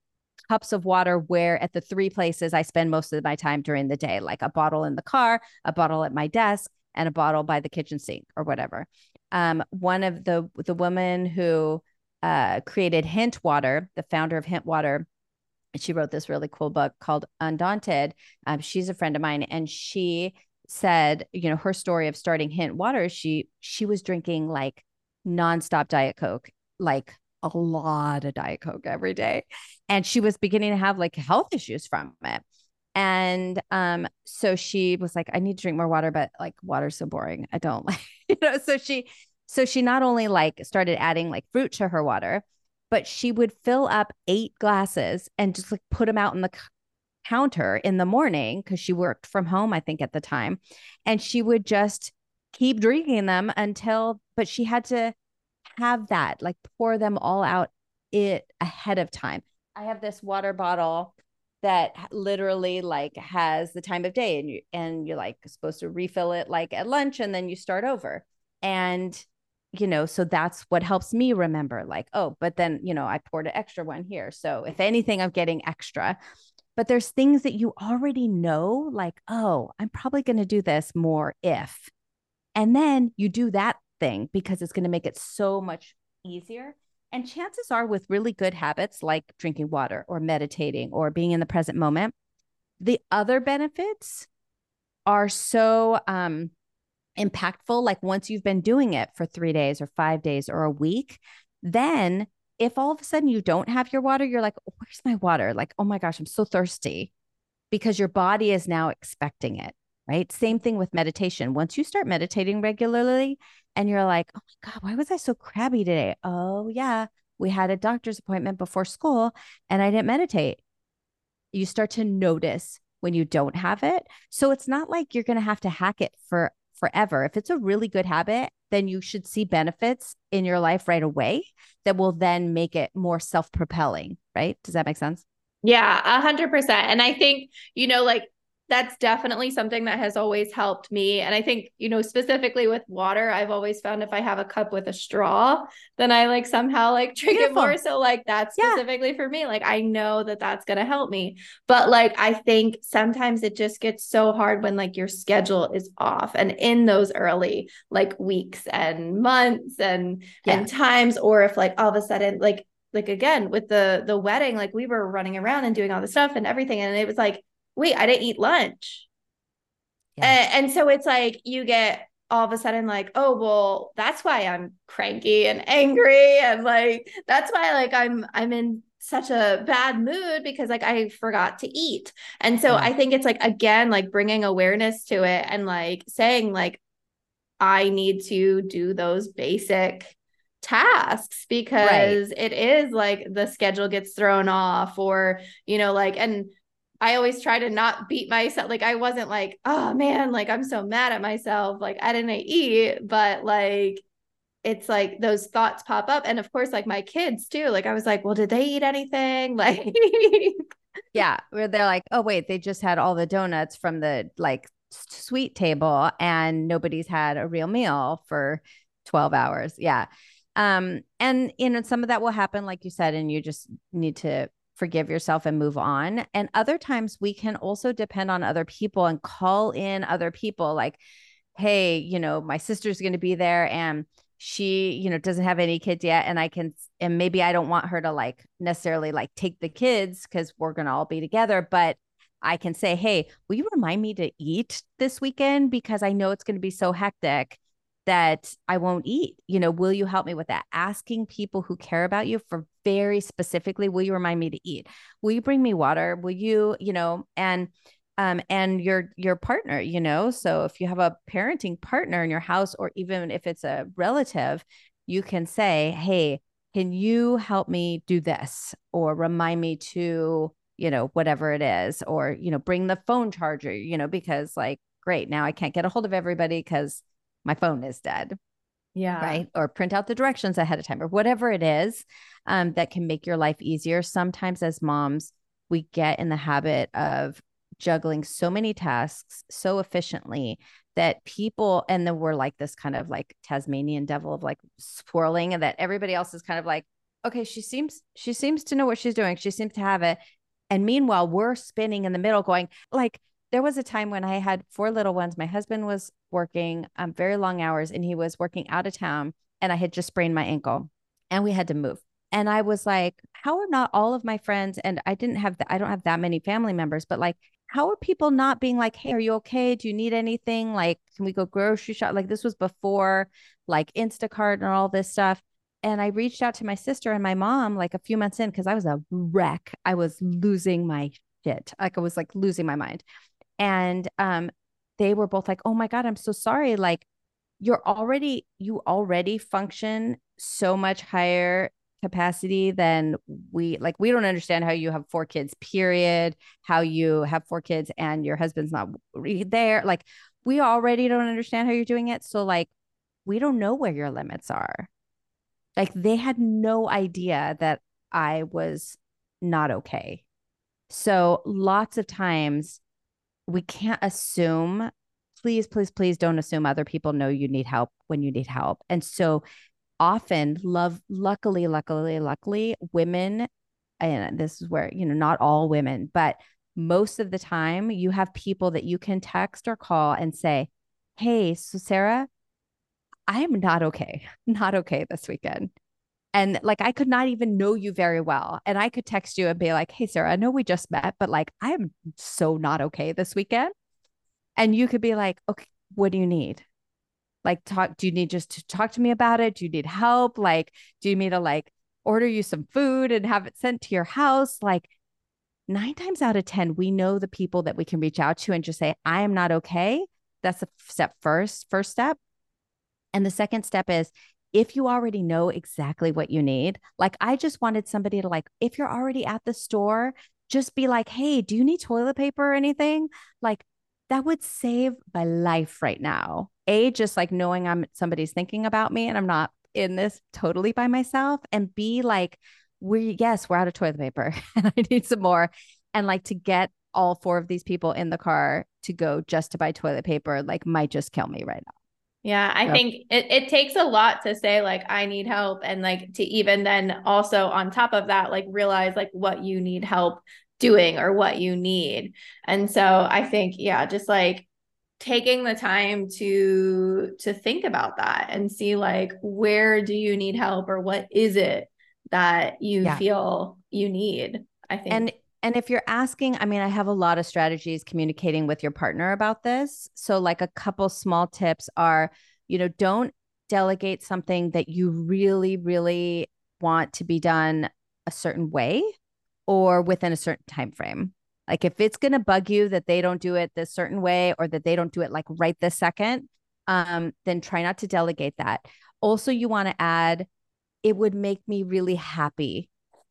cups of water where at the three places I spend most of my time during the day, like a bottle in the car, a bottle at my desk, and a bottle by the kitchen sink or whatever. Um, one of the the woman who uh, created Hint Water, the founder of Hint Water, she wrote this really cool book called Undaunted. Um, she's a friend of mine, and she said, you know, her story of starting Hint Water. She she was drinking like nonstop Diet Coke, like a lot of Diet Coke every day, and she was beginning to have like health issues from it. And um, so she was like, I need to drink more water, but like water's so boring. I don't like, you know. So she so she not only like started adding like fruit to her water, but she would fill up eight glasses and just like put them out in the counter in the morning because she worked from home, I think, at the time. And she would just keep drinking them until, but she had to have that, like pour them all out it ahead of time. I have this water bottle that literally like has the time of day and you and you're like supposed to refill it like at lunch and then you start over. And you know, so that's what helps me remember, like, oh, but then, you know, I poured an extra one here. So if anything, I'm getting extra. But there's things that you already know, like, oh, I'm probably going to do this more if. And then you do that thing because it's going to make it so much easier. And chances are, with really good habits like drinking water or meditating or being in the present moment, the other benefits are so um, impactful like once you've been doing it for 3 days or 5 days or a week then if all of a sudden you don't have your water you're like oh, where's my water? Like oh my gosh i'm so thirsty. Because your body is now expecting it right? Same thing with meditation. Once you start meditating regularly and you're like oh my god why was i so crabby today? Oh yeah we had a doctor's appointment before school and i didn't meditate. You start to notice when you don't have it. So it's not like you're going to have to hack it for forever. If it's a really good habit then you should see benefits in your life right away that will then make it more self propelling, right? Does that make sense? Yeah, a hundred percent. And I think, you know, like that's definitely something that has always helped me. And I think, you know, specifically with water, I've always found if I have a cup with a straw, then I like somehow like drink Beautiful. it more. So, like, that's specifically yeah. for me. Like, I know that that's going to help me. But, like, I think sometimes it just gets so hard when like your schedule is off and in those early like weeks and months and, yeah. and times, or if like all of a sudden, like, like again with the the wedding like we were running around and doing all the stuff and everything and it was like wait, I didn't eat lunch. Yeah. And, and so it's like you get all of a sudden like, oh, well, that's why I'm cranky and angry. And like, that's why like I'm, I'm in such a bad mood because like I forgot to eat. And so yeah. I think it's like, again, like bringing awareness to it and like saying like, I need to do those basic tasks because right. it is like the schedule gets thrown off or you know like and I always try to not beat myself. Like I wasn't like, oh man, like I'm so mad at myself. Like I didn't eat, but like it's like those thoughts pop up. And of course, like my kids too. Like I was like, well, did they eat anything? Like Yeah. Where they're like, oh wait, they just had all the donuts from the like sweet table and nobody's had a real meal for 12 hours. Yeah. Um, and you know, some of that will happen, like you said, and you just need to forgive yourself and move on. And other times we can also depend on other people and call in other people like, hey, you know, my sister's going to be there and she, you know, doesn't have any kids yet. And I can, and maybe I don't want her to like necessarily like take the kids because we're going to all be together, but I can say, hey, will you remind me to eat this weekend? Because I know it's going to be so hectic that I won't eat. You know, will you help me with that? Asking people who care about you for very specifically, will you remind me to eat? Will you bring me water? Will you, you know, and um and your your partner, you know, so if you have a parenting partner in your house or even if it's a relative, you can say, "Hey, can you help me do this or remind me to, you know, whatever it is or, you know, bring the phone charger, you know, because like great, now I can't get a hold of everybody because my phone is dead. Yeah. Right. Or print out the directions ahead of time or whatever it is um, that can make your life easier. Sometimes as moms, we get in the habit of juggling so many tasks so efficiently that people, and then we're like this kind of like Tasmanian devil of like swirling, and that everybody else is kind of like, okay, she seems, she seems to know what she's doing. She seems to have it. And meanwhile, we're spinning in the middle going, like, there was a time when I had four little ones. My husband was working um, very long hours and he was working out of town, and I had just sprained my ankle and we had to move. And I was like, how are not all of my friends? And I didn't have, the, I don't have that many family members, but like, how are people not being like, hey, are you okay? Do you need anything? Like, can we go grocery shop? Like, this was before like Instacart and all this stuff. And I reached out to my sister and my mom like a few months in because I was a wreck. I was losing my shit. Like, I was like losing my mind and um they were both like oh my god i'm so sorry like you're already you already function so much higher capacity than we like we don't understand how you have four kids period how you have four kids and your husband's not there like we already don't understand how you're doing it. So like we don't know where your limits are. Like they had no idea that i was not okay. So lots of times we can't assume please please please don't assume other people know you need help when you need help. And so often love luckily luckily luckily women and this is where you know not all women but most of the time you have people that you can text or call and say hey so sarah i am not okay not okay this weekend and like I could not even know you very well. And I could text you and be like, hey, Sarah, I know we just met, but like I am so not okay this weekend. And you could be like, okay, what do you need? Like, talk, do you need just to talk to me about it? Do you need help? Like, do you need to like order you some food and have it sent to your house? Like, nine times out of 10, we know the people that we can reach out to and just say, I am not okay. That's the step first, first step. And the second step is if you already know exactly what you need, like I just wanted somebody to like, if you're already at the store, just be like, hey, do you need toilet paper or anything? Like that would save my life right now. A, just like knowing I'm somebody's thinking about me and I'm not in this totally by myself. And B, like, we, yes, we're out of toilet paper and I need some more. And like to get all four of these people in the car to go just to buy toilet paper, like, might just kill me right now. Yeah, I think it, it takes a lot to say, like, I need help. And like to even then also on top of that, like realize like what you need help doing or what you need. And so I think, yeah, just like taking the time to to think about that and see like where do you need help or what is it that you yeah. feel you need i think and and if you're asking i mean i have a lot of strategies communicating with your partner about this so like a couple small tips are you know don't delegate something that you really really want to be done a certain way or within a certain time frame like if it's going to bug you that they don't do it this certain way or that they don't do it like right this second, um, then try not to delegate that. Also, you want to add, it would make me really happy.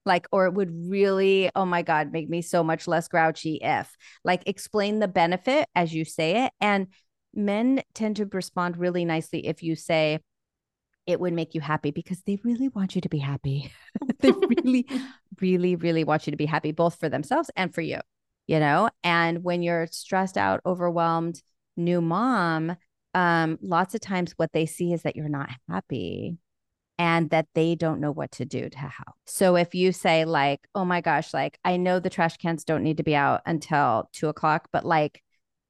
Like, or it would really, oh my God, make me so much less grouchy if, like, explain the benefit as you say it. And men tend to respond really nicely if you say, it would make you happy because they really want you to be happy. they really, really, really want you to be happy, both for themselves and for you you know and when you're stressed out overwhelmed new mom um lots of times what they see is that you're not happy and that they don't know what to do to help. So if you say like, oh my gosh, like I know the trash cans don't need to be out until two o'clock, but like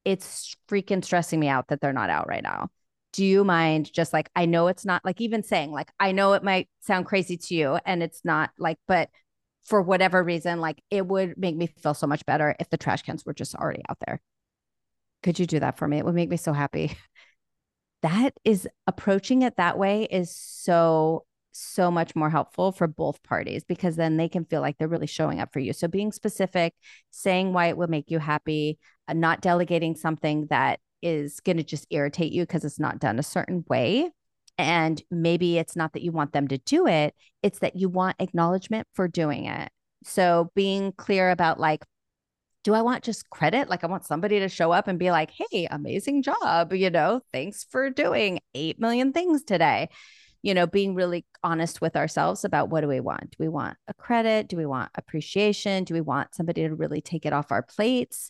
it's freaking stressing me out that they're not out right now. Do you mind just like I know it's not like even saying like I know it might sound crazy to you and it's not like, but for whatever reason, like it would make me feel so much better if the trash cans were just already out there. Could you do that for me? It would make me so happy. That is approaching it that way is so, so much more helpful for both parties because then they can feel like they're really showing up for you. So being specific, saying why it will make you happy, uh, not delegating something that is going to just irritate you because it's not done a certain way and maybe it's not that you want them to do it, it's that you want acknowledgement for doing it. So being clear about like, do I want just credit? Like, I want somebody to show up and be like, hey, amazing job. You know, thanks for doing 8 million things today. You know, being really honest with ourselves about what do we want? Do we want a credit? Do we want appreciation? Do we want somebody to really take it off our plates?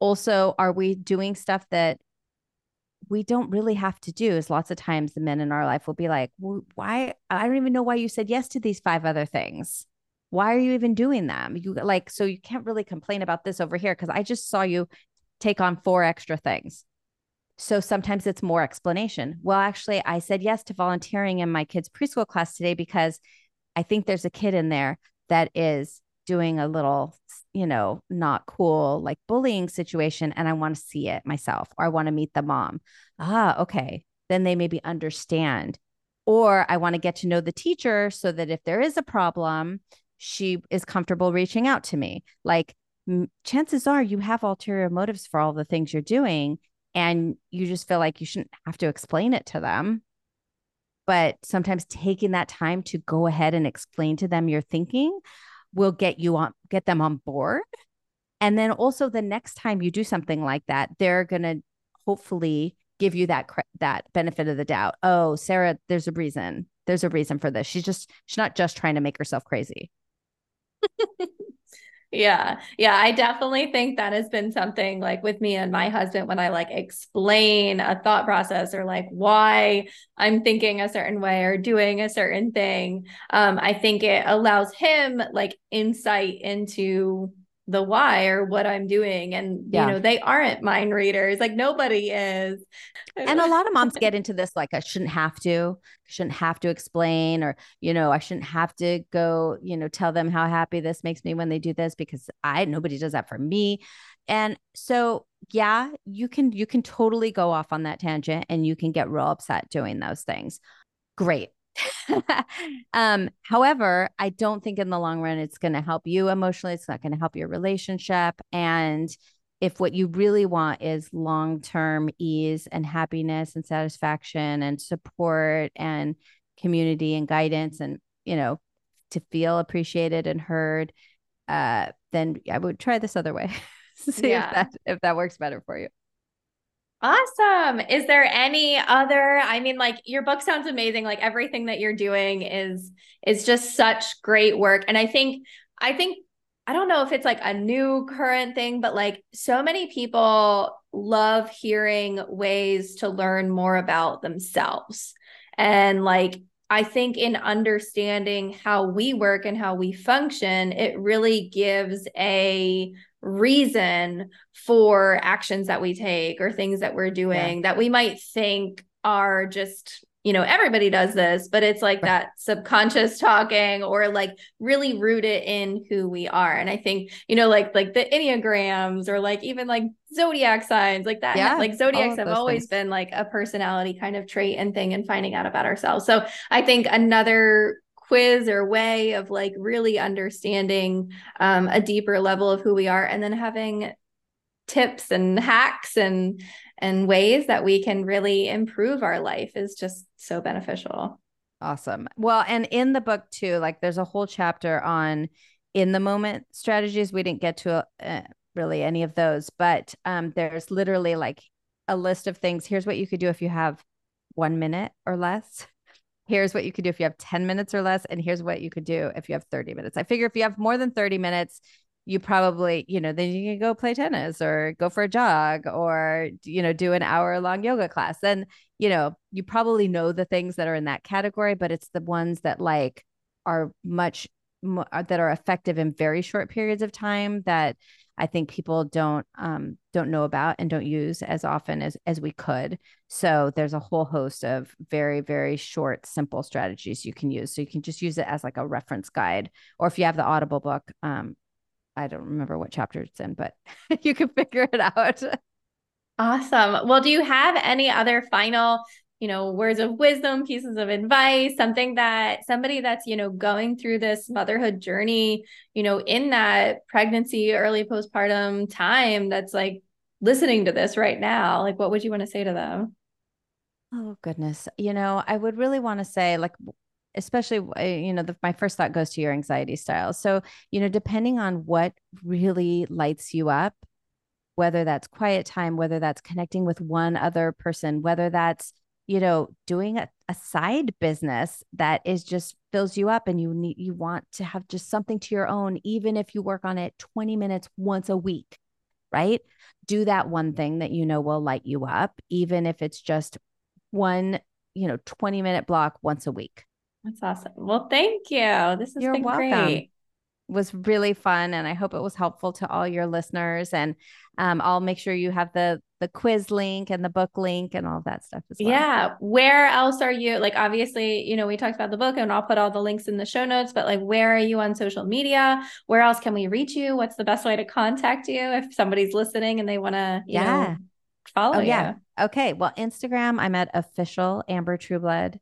Also, are we doing stuff that we don't really have to do is lots of times the men in our life will be like, well, why? I don't even know why you said yes to these five other things. Why are you even doing them? You like, so you can't really complain about this over here because I just saw you take on four extra things. So sometimes it's more explanation. Well, actually, I said yes to volunteering in my kids' preschool class today because I think there's a kid in there that is doing a little, you know, not cool, like bullying situation, and I want to see it myself, or I want to meet the mom. Ah, okay. Then they maybe understand. Or I want to get to know the teacher so that if there is a problem, she is comfortable reaching out to me. Like, m- chances are you have ulterior motives for all the things you're doing, and you just feel like you shouldn't have to explain it to them. But sometimes taking that time to go ahead and explain to them your thinking will get you on get them on board. And then also the next time you do something like that they're going to hopefully give you that that benefit of the doubt. Oh sarah there's a reason. There's a reason for this. She's just she's not just trying to make herself crazy yeah. Yeah. I definitely think that has been something like with me and my husband when I like explain a thought process or like why I'm thinking a certain way or doing a certain thing. Um, I think it allows him like insight into the why or what I'm doing. And, yeah. you know, they aren't mind readers. Like nobody is. and a lot of moms get into this like, I shouldn't have to, shouldn't have to explain, or, you know, I shouldn't have to go, you know, tell them how happy this makes me when they do this because I, nobody does that for me. And so, yeah, you can, you can totally go off on that tangent and you can get real upset doing those things. Great. um, however, I don't think in the long run it's going to help you emotionally. It's not going to help your relationship. And if what you really want is long term ease and happiness and satisfaction and support and community and guidance and, you know, to feel appreciated and heard, uh, then I would try this other way. See yeah. if that if that works better for you. Awesome. Is there any other I mean like your book sounds amazing like everything that you're doing is is just such great work and I think I think I don't know if it's like a new current thing but like so many people love hearing ways to learn more about themselves. And like I think in understanding how we work and how we function, it really gives a reason for actions that we take or things that we're doing yeah. that we might think are just you know everybody does this but it's like that subconscious talking or like really rooted in who we are. And i think you know like like the enneagrams or like even like zodiac signs like that yeah, like zodiacs have always things. been like a personality kind of trait and thing and finding out about ourselves. So i think another quiz or way of like really understanding um, a deeper level of who we are and then having tips and hacks and and ways that we can really improve our life is just so beneficial. Awesome. Well and in the book too like there's a whole chapter on in the moment strategies. We didn't get to uh, really any of those but um, there's literally like a list of things. Here's what you could do if you have one minute or less. Here's what you could do if you have 10 minutes or less and here's what you could do if you have 30 minutes. I figure if you have more than 30 minutes you probably you know then you can go play tennis or go for a jog or you know do an hour long yoga class then you know you probably know the things that are in that category but it's the ones that like are much more, that are effective in very short periods of time that I think people don't um, don't know about and don't use as often as as we could. So there's a whole host of very very short, simple strategies you can use. So you can just use it as like a reference guide, or if you have the Audible book, um, I don't remember what chapter it's in, but you can figure it out. Awesome. Well, do you have any other final you know, words of wisdom, pieces of advice, something that somebody that's, you know, going through this motherhood journey, you know, in that pregnancy, early postpartum time that's like listening to this right now, like what would you want to say to them? Oh, goodness. You know, I would really want to say, like, especially you know the, my first thought goes to your anxiety style so you know depending on what really lights you up whether that's quiet time whether that's connecting with one other person whether that's you know, doing a, a side business that is just fills you up and you need you want to have just something to your own, even if you work on it 20 minutes once a week, right? Do that one mm-hmm. thing that you know will light you up, even if it's just one, you know, 20 minute block once a week. That's awesome. Well, thank you. This has You're been welcome. great was really fun and I hope it was helpful to all your listeners. And um, I'll make sure you have the the quiz link and the book link and all that stuff as well. Yeah. Where else are you? Like obviously, you know, we talked about the book and I'll put all the links in the show notes, but like where are you on social media? Where else can we reach you? What's the best way to contact you if somebody's listening and they want to, yeah. Know, follow oh, you? Yeah. Okay. Well, Instagram, I'm at official Amber Trueblood.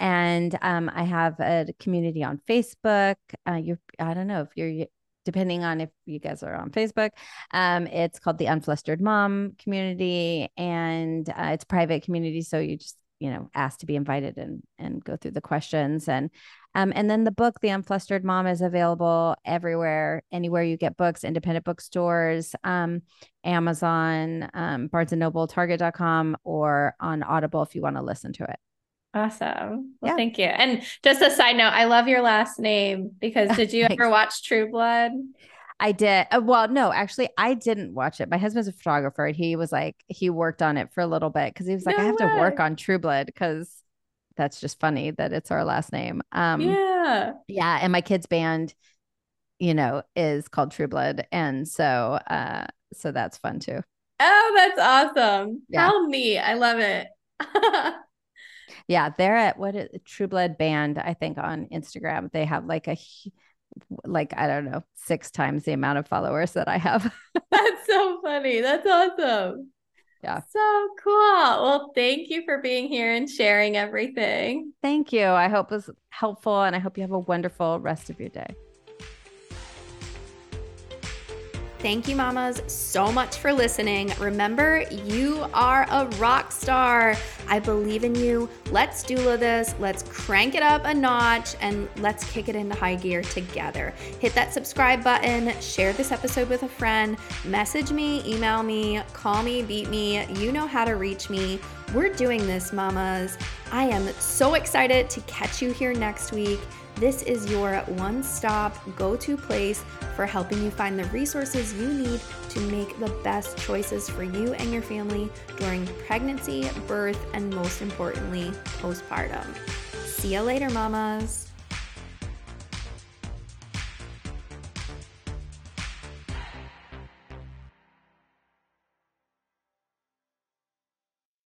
And um, I have a community on Facebook. Uh, you, I don't know if you're, depending on if you guys are on Facebook. Um, it's called the Unflustered Mom Community, and uh, it's private community. So you just, you know, ask to be invited and and go through the questions and. Um, and then the book, The Unflustered Mom, is available everywhere, anywhere you get books, independent bookstores, um, Amazon, um, Barnes and Noble, Target.com, or on Audible if you want to listen to it. Awesome. Well, yeah. thank you. And just a side note, I love your last name because did you ever watch True Blood? I did. Uh, well, no, actually, I didn't watch it. My husband's a photographer, and he was like, he worked on it for a little bit because he was like, no I have way. to work on True Blood because that's just funny that it's our last name. Um, yeah, yeah. And my kids' band, you know, is called True Blood, and so, uh, so that's fun too. Oh, that's awesome! Yeah. How neat! I love it. Yeah, they're at what is True Blood Band, I think, on Instagram. They have like a like I don't know, six times the amount of followers that I have. That's so funny. That's awesome. Yeah. So cool. Well, thank you for being here and sharing everything. Thank you. I hope it was helpful and I hope you have a wonderful rest of your day. Thank you, mamas, so much for listening. Remember, you are a rock star. I believe in you. Let's doula this. Let's crank it up a notch and let's kick it into high gear together. Hit that subscribe button, share this episode with a friend, message me, email me, call me, beat me. You know how to reach me. We're doing this, mamas. I am so excited to catch you here next week. This is your one stop go to place for helping you find the resources you need to make the best choices for you and your family during pregnancy, birth, and most importantly, postpartum. See you later, mamas.